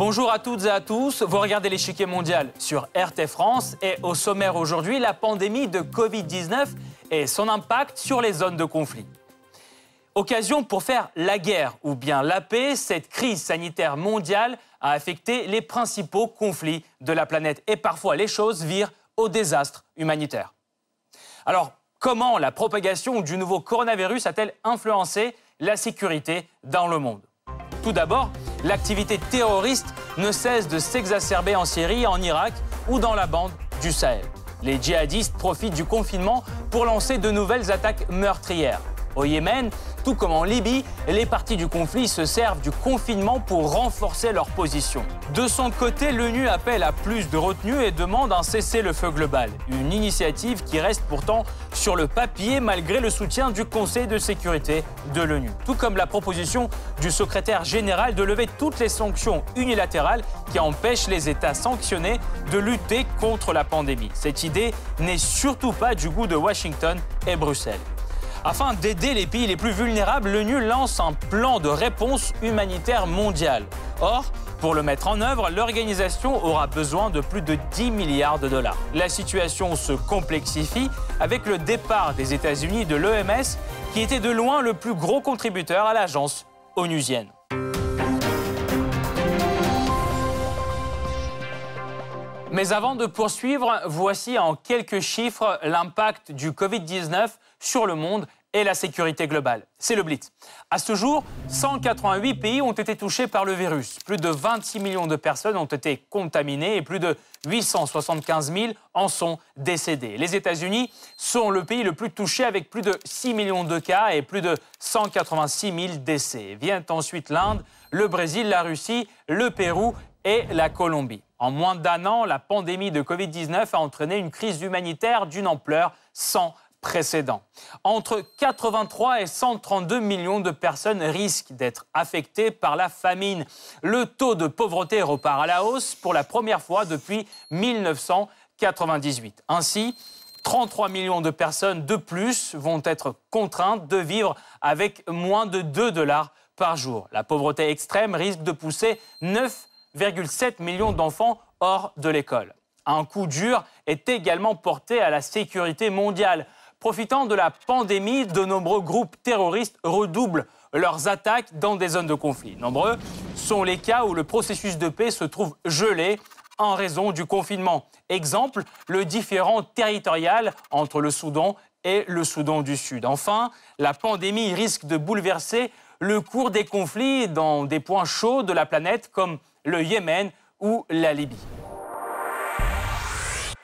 Bonjour à toutes et à tous. Vous regardez l'échiquier mondial sur RT France et au sommaire aujourd'hui, la pandémie de Covid-19 et son impact sur les zones de conflit. Occasion pour faire la guerre ou bien la paix, cette crise sanitaire mondiale a affecté les principaux conflits de la planète et parfois les choses virent au désastre humanitaire. Alors, comment la propagation du nouveau coronavirus a-t-elle influencé la sécurité dans le monde? Tout d'abord, l'activité terroriste ne cesse de s'exacerber en Syrie, en Irak ou dans la bande du Sahel. Les djihadistes profitent du confinement pour lancer de nouvelles attaques meurtrières. Au Yémen, tout comme en Libye, les parties du conflit se servent du confinement pour renforcer leur position. De son côté, l'ONU appelle à plus de retenue et demande un cessez-le-feu global. Une initiative qui reste pourtant sur le papier malgré le soutien du Conseil de sécurité de l'ONU. Tout comme la proposition du secrétaire général de lever toutes les sanctions unilatérales qui empêchent les États sanctionnés de lutter contre la pandémie. Cette idée n'est surtout pas du goût de Washington et Bruxelles. Afin d'aider les pays les plus vulnérables, l'ONU lance un plan de réponse humanitaire mondial. Or, pour le mettre en œuvre, l'organisation aura besoin de plus de 10 milliards de dollars. La situation se complexifie avec le départ des États-Unis de l'OMS, qui était de loin le plus gros contributeur à l'agence onusienne. Mais avant de poursuivre, voici en quelques chiffres l'impact du Covid-19 sur le monde et la sécurité globale. C'est le Blitz. À ce jour, 188 pays ont été touchés par le virus. Plus de 26 millions de personnes ont été contaminées et plus de 875 000 en sont décédés. Les États-Unis sont le pays le plus touché avec plus de 6 millions de cas et plus de 186 000 décès. Viennent ensuite l'Inde, le Brésil, la Russie, le Pérou et la Colombie. En moins d'un an, la pandémie de Covid-19 a entraîné une crise humanitaire d'une ampleur sans précédent. Entre 83 et 132 millions de personnes risquent d'être affectées par la famine. Le taux de pauvreté repart à la hausse pour la première fois depuis 1998. Ainsi, 33 millions de personnes de plus vont être contraintes de vivre avec moins de 2 dollars par jour. La pauvreté extrême risque de pousser 9,7 millions d'enfants hors de l'école. Un coup dur est également porté à la sécurité mondiale. Profitant de la pandémie, de nombreux groupes terroristes redoublent leurs attaques dans des zones de conflit. Nombreux sont les cas où le processus de paix se trouve gelé en raison du confinement. Exemple, le différent territorial entre le Soudan et le Soudan du Sud. Enfin, la pandémie risque de bouleverser le cours des conflits dans des points chauds de la planète comme le Yémen ou la Libye.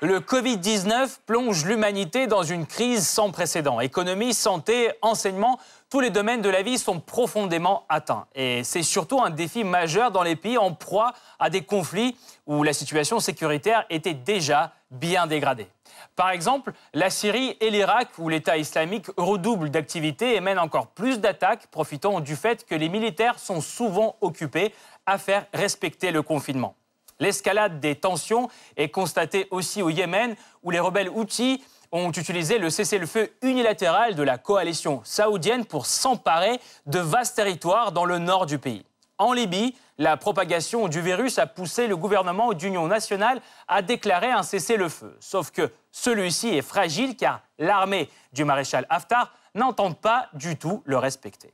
Le Covid-19 plonge l'humanité dans une crise sans précédent. Économie, santé, enseignement, tous les domaines de la vie sont profondément atteints. Et c'est surtout un défi majeur dans les pays en proie à des conflits où la situation sécuritaire était déjà bien dégradée. Par exemple, la Syrie et l'Irak, où l'État islamique redouble d'activités et mène encore plus d'attaques, profitant du fait que les militaires sont souvent occupés à faire respecter le confinement. L'escalade des tensions est constatée aussi au Yémen, où les rebelles Houthis ont utilisé le cessez-le-feu unilatéral de la coalition saoudienne pour s'emparer de vastes territoires dans le nord du pays. En Libye, la propagation du virus a poussé le gouvernement d'union nationale à déclarer un cessez-le-feu. Sauf que celui-ci est fragile car l'armée du maréchal Haftar n'entend pas du tout le respecter.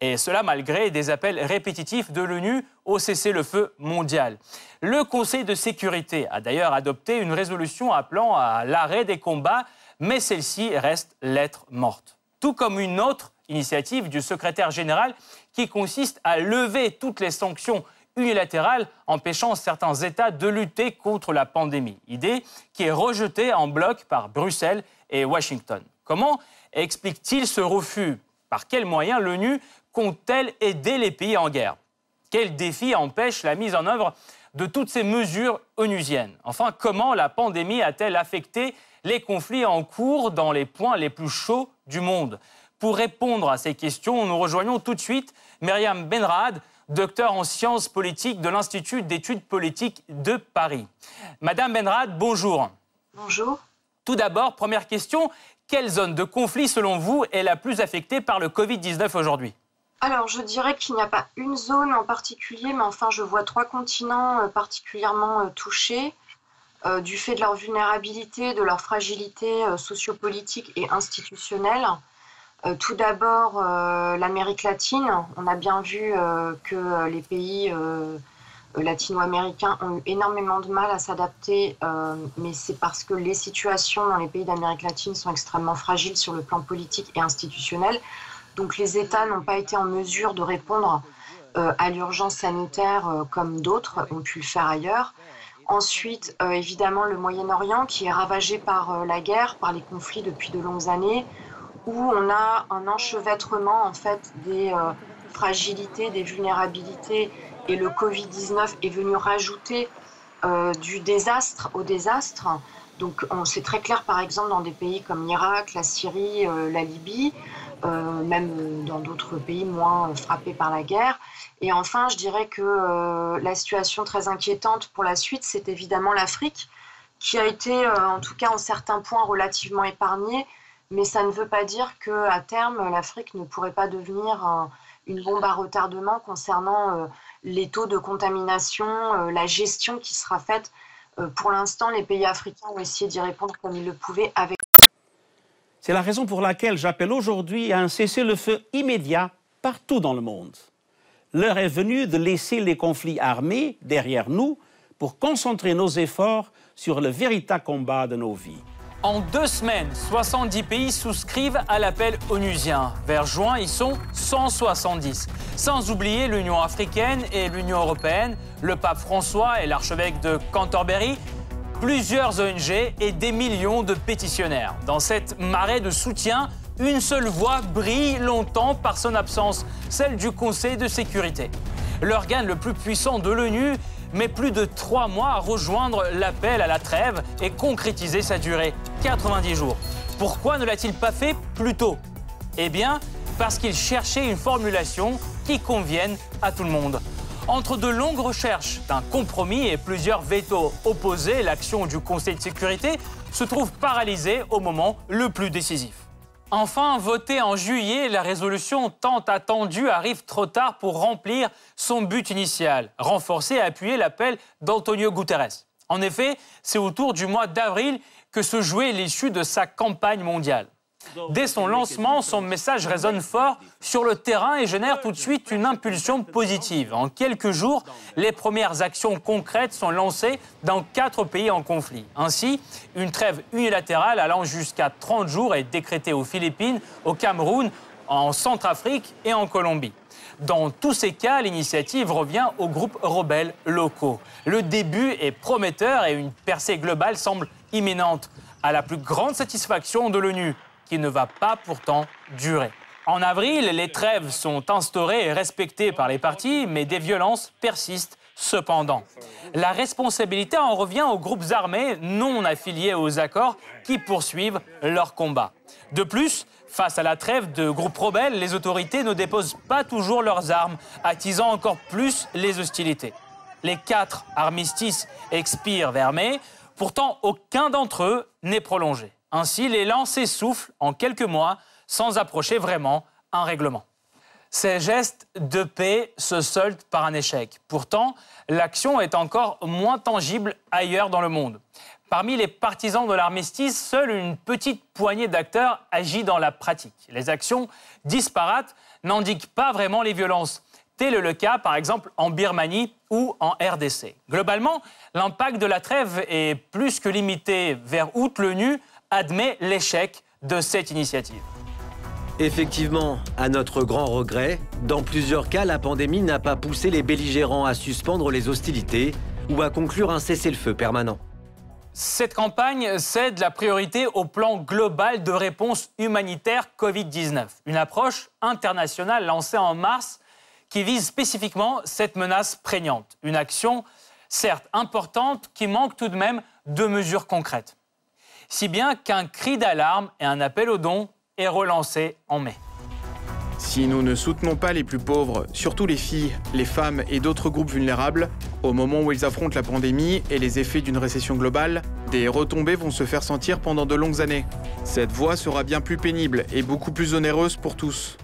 Et cela malgré des appels répétitifs de l'ONU au cessez-le-feu mondial. Le Conseil de sécurité a d'ailleurs adopté une résolution appelant à l'arrêt des combats, mais celle-ci reste lettre morte. Tout comme une autre initiative du secrétaire général qui consiste à lever toutes les sanctions unilatérales empêchant certains États de lutter contre la pandémie. Idée qui est rejetée en bloc par Bruxelles et Washington. Comment explique-t-il ce refus? Par quels moyens l'ONU compte-t-elle aider les pays en guerre? Quel défi empêche la mise en œuvre de toutes ces mesures onusiennes? Enfin, comment la pandémie a-t-elle affecté les conflits en cours dans les points les plus chauds du monde? Pour répondre à ces questions, nous rejoignons tout de suite Myriam Benrad, docteur en sciences politiques de l'Institut d'études politiques de Paris. Madame Benrad, bonjour. Bonjour. Tout d'abord, première question, quelle zone de conflit, selon vous, est la plus affectée par le Covid-19 aujourd'hui? Alors, je dirais qu'il n'y a pas une zone en particulier, mais enfin, je vois trois continents euh, particulièrement euh, touchés euh, du fait de leur vulnérabilité, de leur fragilité sociopolitique et institutionnelle. tout d'abord, l'Amérique latine. On a bien vu que les pays latino-américains ont eu énormément de mal à s'adapter, mais c'est parce que les situations dans les pays d'Amérique latine sont extrêmement fragiles sur le plan politique et institutionnel. Donc les États n'ont pas été en mesure de répondre euh, à l'urgence sanitaire euh, comme d'autres ont pu le faire ailleurs. Ensuite, euh, évidemment, le Moyen-Orient qui est ravagé par la guerre, par les conflits depuis de longues années, où on a un enchevêtrement en fait des fragilités, des vulnérabilités, et le Covid-19 est venu rajouter du désastre au désastre. Donc, c'est très clair, par exemple, dans des pays comme l'Irak, la Syrie, la Libye, euh, même dans d'autres pays moins frappés par la guerre. Et enfin, je dirais que euh, la situation très inquiétante pour la suite, c'est évidemment l'Afrique, qui a été, euh, en tout cas en certains points, relativement épargnée. Mais ça ne veut pas dire qu'à terme, l'Afrique ne pourrait pas devenir une bombe à retardement concernant les taux de contamination, la gestion qui sera faite. pour l'instant, les pays africains ont essayé d'y répondre comme ils le pouvaient avec c'est la raison pour laquelle j'appelle aujourd'hui à un cessez-le-feu immédiat partout dans le monde. L'heure est venue de laisser les conflits armés derrière nous pour concentrer nos efforts sur le véritable combat de nos vies. En deux semaines, 70 pays souscrivent à l'appel onusien. Vers juin, ils sont 170. Sans oublier l'Union africaine et l'Union européenne, le pape François et l'archevêque de Canterbury plusieurs ONG et des millions de pétitionnaires. Dans cette marée de soutien, une seule voix brille longtemps par son absence, celle du Conseil de sécurité. L'organe le plus puissant de l'ONU met plus de trois mois à rejoindre l'appel à la trêve et concrétiser sa durée, 90 jours. Pourquoi ne l'a-t-il pas fait plus tôt? Eh bien, parce qu'il cherchait une formulation qui convienne à tout le monde. Entre de longues recherches d'un compromis et plusieurs vétos opposés, l'action du Conseil de sécurité se trouve paralysée au moment le plus décisif. Enfin, votée en juillet, la résolution tant attendue arrive trop tard pour remplir son but initial, renforcer et appuyer l'appel d'Antonio Guterres. En effet, c'est autour du mois d'avril que se jouait l'issue de sa campagne mondiale. Dès son lancement, son message résonne fort sur le terrain et génère tout de suite une impulsion positive. En quelques jours, les premières actions concrètes sont lancées dans quatre pays en conflit. Ainsi, une trêve unilatérale allant jusqu'à 30 jours est décrétée aux Philippines, au Cameroun, en Centrafrique et en Colombie. Dans tous ces cas, l'initiative revient aux groupes rebelles locaux. Le début est prometteur et une percée globale semble imminente, à la plus grande satisfaction de l'ONU qui ne va pas pourtant durer. En avril, les trêves sont instaurées et respectées par les partis, mais des violences persistent cependant. La responsabilité en revient aux groupes armés non affiliés aux accords qui poursuivent leur combat. De plus, face à la trêve de groupes rebelles, les autorités ne déposent pas toujours leurs armes, attisant encore plus les hostilités. Les quatre armistices expirent vers mai, pourtant aucun d'entre eux n'est prolongé. Ainsi, l'élan s'essouffle en quelques mois sans approcher vraiment un règlement. Ces gestes de paix se soldent par un échec. Pourtant, l'action est encore moins tangible ailleurs dans le monde. Parmi les partisans de l'armistice, seule une petite poignée d'acteurs agit dans la pratique. Les actions disparates n'indiquent pas vraiment les violences. Tel est le cas, par exemple, en Birmanie ou en RDC. Globalement, l'impact de la trêve est plus que limité. Vers août, l'ONU admet l'échec de cette initiative. Effectivement, à notre grand regret, dans plusieurs cas, la pandémie n'a pas poussé les belligérants à suspendre les hostilités ou à conclure un cessez-le-feu permanent. Cette campagne cède la priorité au plan global de réponse humanitaire Covid-19, une approche internationale lancée en mars qui vise spécifiquement cette menace prégnante. Une action certes importante qui manque tout de même de mesures concrètes si bien qu'un cri d'alarme et un appel aux dons est relancé en mai. Si nous ne soutenons pas les plus pauvres, surtout les filles, les femmes et d'autres groupes vulnérables, au moment où ils affrontent la pandémie et les effets d'une récession globale, des retombées vont se faire sentir pendant de longues années. Cette voie sera bien plus pénible et beaucoup plus onéreuse pour tous.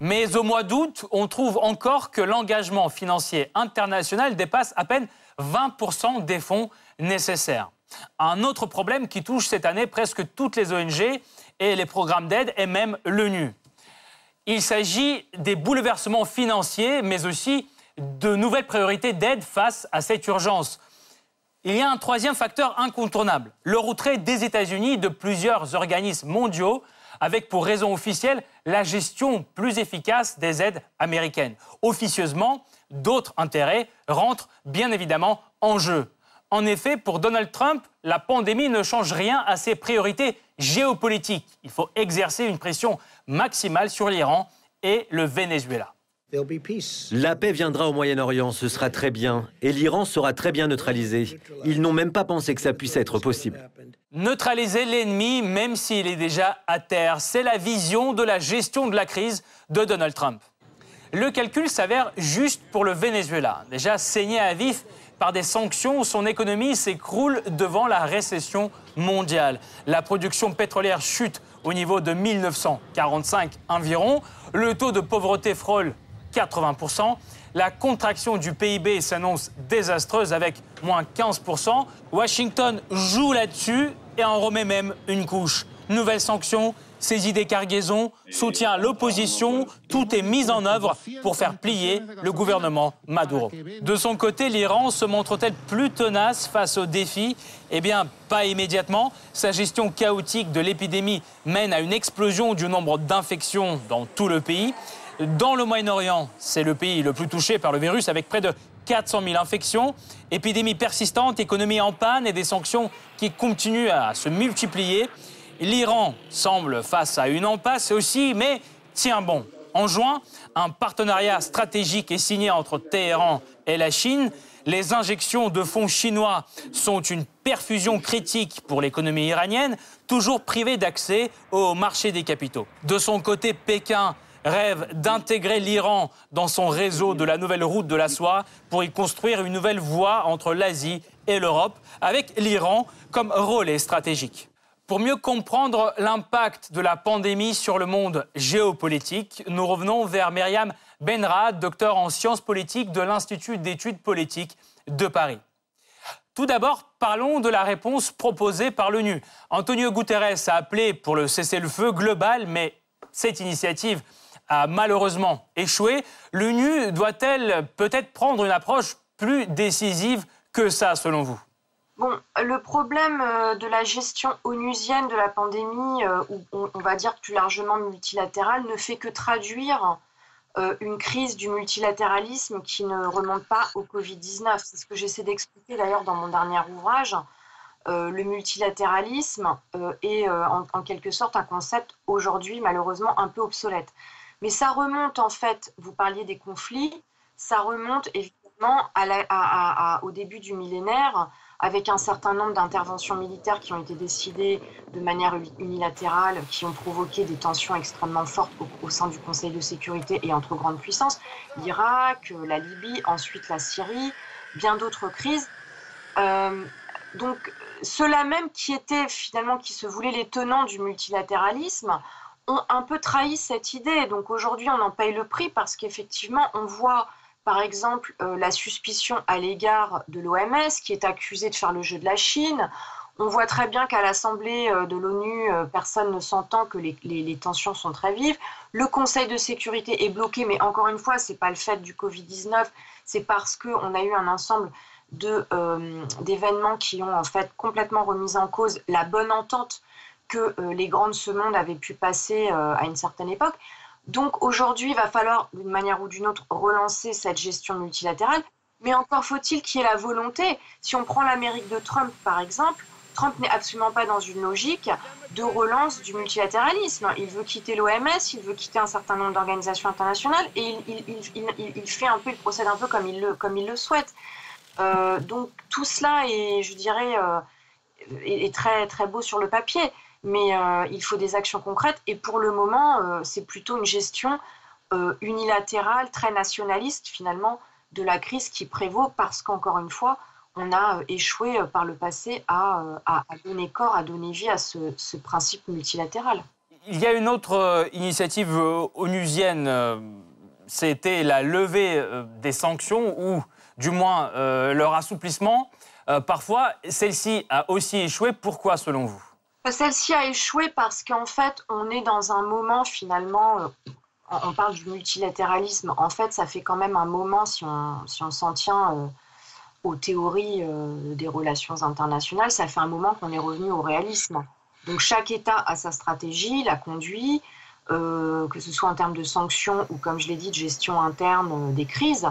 Mais au mois d'août, on trouve encore que l'engagement financier international dépasse à peine 20% des fonds nécessaires. Un autre problème qui touche cette année presque toutes les ONG et les programmes d'aide et même l'ONU. Il s'agit des bouleversements financiers, mais aussi de nouvelles priorités d'aide face à cette urgence. Il y a un troisième facteur incontournable, le retrait des États-Unis de plusieurs organismes mondiaux avec pour raison officielle la gestion plus efficace des aides américaines. Officieusement, d'autres intérêts rentrent bien évidemment en jeu. En effet, pour Donald Trump, la pandémie ne change rien à ses priorités géopolitiques. Il faut exercer une pression maximale sur l'Iran et le Venezuela. La paix viendra au Moyen-Orient, ce sera très bien, et l'Iran sera très bien neutralisé. Ils n'ont même pas pensé que ça puisse être possible. Neutraliser l'ennemi, même s'il est déjà à terre, c'est la vision de la gestion de la crise de Donald Trump. Le calcul s'avère juste pour le Venezuela, déjà saigné à vif par des sanctions, son économie s'écroule devant la récession mondiale. La production pétrolière chute au niveau de 1945 environ. Le taux de pauvreté frôle 80%. La contraction du PIB s'annonce désastreuse avec moins 15%. Washington joue là-dessus et en remet même une couche. Nouvelles sanctions, saisie des cargaisons, soutien à l'opposition, tout est mis en œuvre pour faire plier le gouvernement Maduro. De son côté, l'Iran se montre-t-elle plus tenace face aux défis? Eh bien, pas immédiatement. Sa gestion chaotique de l'épidémie mène à une explosion du nombre d'infections dans tout le pays. Dans le Moyen-Orient, c'est le pays le plus touché par le virus avec près de 400 000 infections, épidémie persistante, économie en panne et des sanctions qui continuent à se multiplier. L'Iran semble face à une impasse aussi, mais tiens bon. En juin, un partenariat stratégique est signé entre Téhéran et la Chine. Les injections de fonds chinois sont une perfusion critique pour l'économie iranienne, toujours privée d'accès au marché des capitaux. De son côté, Pékin rêve d'intégrer l'Iran dans son réseau de la nouvelle route de la soie pour y construire une nouvelle voie entre l'Asie et l'Europe, avec l'Iran comme relais stratégique. Pour mieux comprendre l'impact de la pandémie sur le monde géopolitique, nous revenons vers Myriam Benrad, docteur en sciences politiques de l'Institut d'études politiques de Paris. Tout d'abord, parlons de la réponse proposée par l'ONU. Antonio Guterres a appelé pour le cessez-le-feu global, mais cette initiative a malheureusement échoué. L'ONU doit-elle peut-être prendre une approche plus décisive que ça, selon vous? Bon, le problème euh, de la gestion onusienne de la pandémie, euh, ou on va dire plus largement multilatérale, ne fait que traduire euh, une crise du multilatéralisme qui ne remonte pas au Covid-19. C'est ce que j'essaie d'expliquer d'ailleurs dans mon dernier ouvrage. le multilatéralisme est en, quelque sorte un concept aujourd'hui malheureusement un peu obsolète. Mais ça remonte en fait, vous parliez des conflits, ça remonte évidemment au début du millénaire avec un certain nombre d'interventions militaires qui ont été décidées de manière unilatérale, qui ont provoqué des tensions extrêmement fortes au, sein du Conseil de sécurité et entre grandes puissances, l'Irak, la Libye, ensuite la Syrie, bien d'autres crises. Euh, donc, ceux-là même qui étaient finalement, qui se voulaient les tenants du multilatéralisme, ont un peu trahi cette idée. Donc aujourd'hui, on en paye le prix parce qu'effectivement, on voit par exemple euh, la suspicion à l'égard de l'OMS qui est accusée de faire le jeu de la Chine. On voit très bien qu'à l'Assemblée euh, de l'ONU, euh, personne ne s'entend, que les, tensions sont très vives. Le Conseil de sécurité est bloqué, mais encore une fois, ce n'est pas le fait du Covid-19, c'est parce qu'on a eu un ensemble d'événements qui ont en fait complètement remis en cause la bonne entente que les grandes semondes avaient pu passer à une certaine époque. Donc aujourd'hui, il va falloir, d'une manière ou d'une autre, relancer cette gestion multilatérale. Mais encore faut-il qu'il y ait la volonté. Si on prend l'Amérique de Trump, par exemple, Trump n'est absolument pas dans une logique de relance du multilatéralisme. Il veut quitter l'OMS, il veut quitter un certain nombre d'organisations internationales et il, fait un peu, il procède un peu comme il le, souhaite. Euh, donc tout cela est, je dirais, est, très, très beau sur le papier mais euh, il faut des actions concrètes. Et pour le moment, euh, c'est plutôt une gestion euh, unilatérale, très nationaliste finalement, de la crise qui prévaut parce qu'encore une fois, on a échoué par le passé à, donner corps, à donner vie à ce, principe multilatéral. il y a une autre initiative onusienne, c'était la levée des sanctions ou du moins leur assouplissement. parfois, celle-ci a aussi échoué. Pourquoi, selon vous? Celle-ci a échoué parce qu'en fait, on est dans un moment finalement on parle du multilatéralisme. En fait, ça fait quand même un moment, si on s'en tient euh, aux théories euh, des relations internationales, ça fait un moment qu'on est revenu au réalisme. Donc chaque État a sa stratégie, la conduit, euh, que ce soit en termes de sanctions ou, comme je l'ai dit, de gestion interne des crises.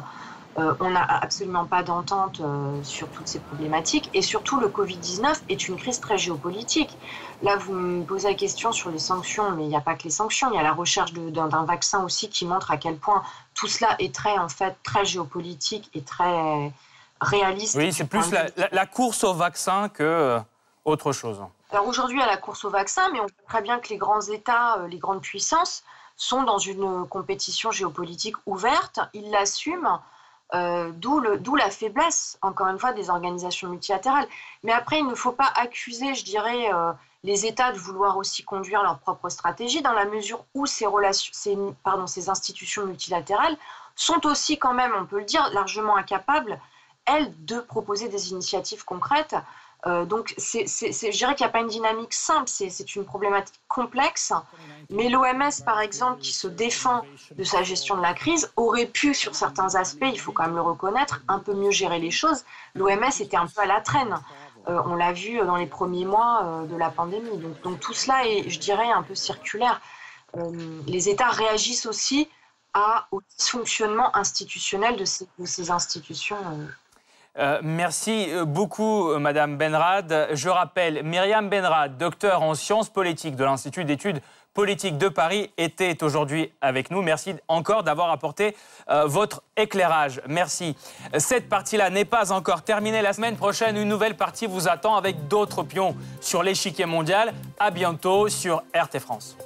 Euh, on n'a absolument pas d'entente euh, sur toutes ces problématiques. Et surtout, le Covid-19 est une crise très géopolitique. Là, vous me posez la question sur les sanctions, mais il n'y a pas que les sanctions. Il y a la recherche d'un vaccin aussi qui montre à quel point tout cela est très, en fait, très géopolitique et très réaliste. Oui, c'est plus la, course au vaccin que euh, autre chose. Alors aujourd'hui, il y a la course au vaccin, mais on voit très bien que les grands États, les grandes puissances sont dans une compétition géopolitique ouverte. Ils l'assument. Euh, d'où la faiblesse, encore une fois, des organisations multilatérales. Mais après, il ne faut pas accuser, je dirais, euh, les États de vouloir aussi conduire leur propre stratégie, dans la mesure où ces, ces institutions multilatérales sont aussi quand même, on peut le dire, largement incapables, elles, de proposer des initiatives concrètes euh, donc, je dirais qu'il n'y a pas une dynamique simple, c'est une problématique complexe. Mais l'OMS, par exemple, qui se défend de sa gestion de la crise, aurait pu, sur certains aspects, il faut quand même le reconnaître, un peu mieux gérer les choses. L'OMS était un peu à la traîne. Euh, on l'a vu dans les premiers mois euh, de la pandémie. Donc, tout cela est, je dirais, un peu circulaire. les États réagissent aussi au dysfonctionnement institutionnel de ces institutions euh, merci euh, beaucoup, euh, Madame Benrad. Je rappelle, Myriam Benrad, docteur en sciences politiques de l'Institut d'études politiques de Paris, était aujourd'hui avec nous. Merci encore d'avoir apporté votre éclairage. Merci. Cette partie-là n'est pas encore terminée. La semaine prochaine, une nouvelle partie vous attend avec d'autres pions sur l'échiquier mondial. À bientôt sur RT France.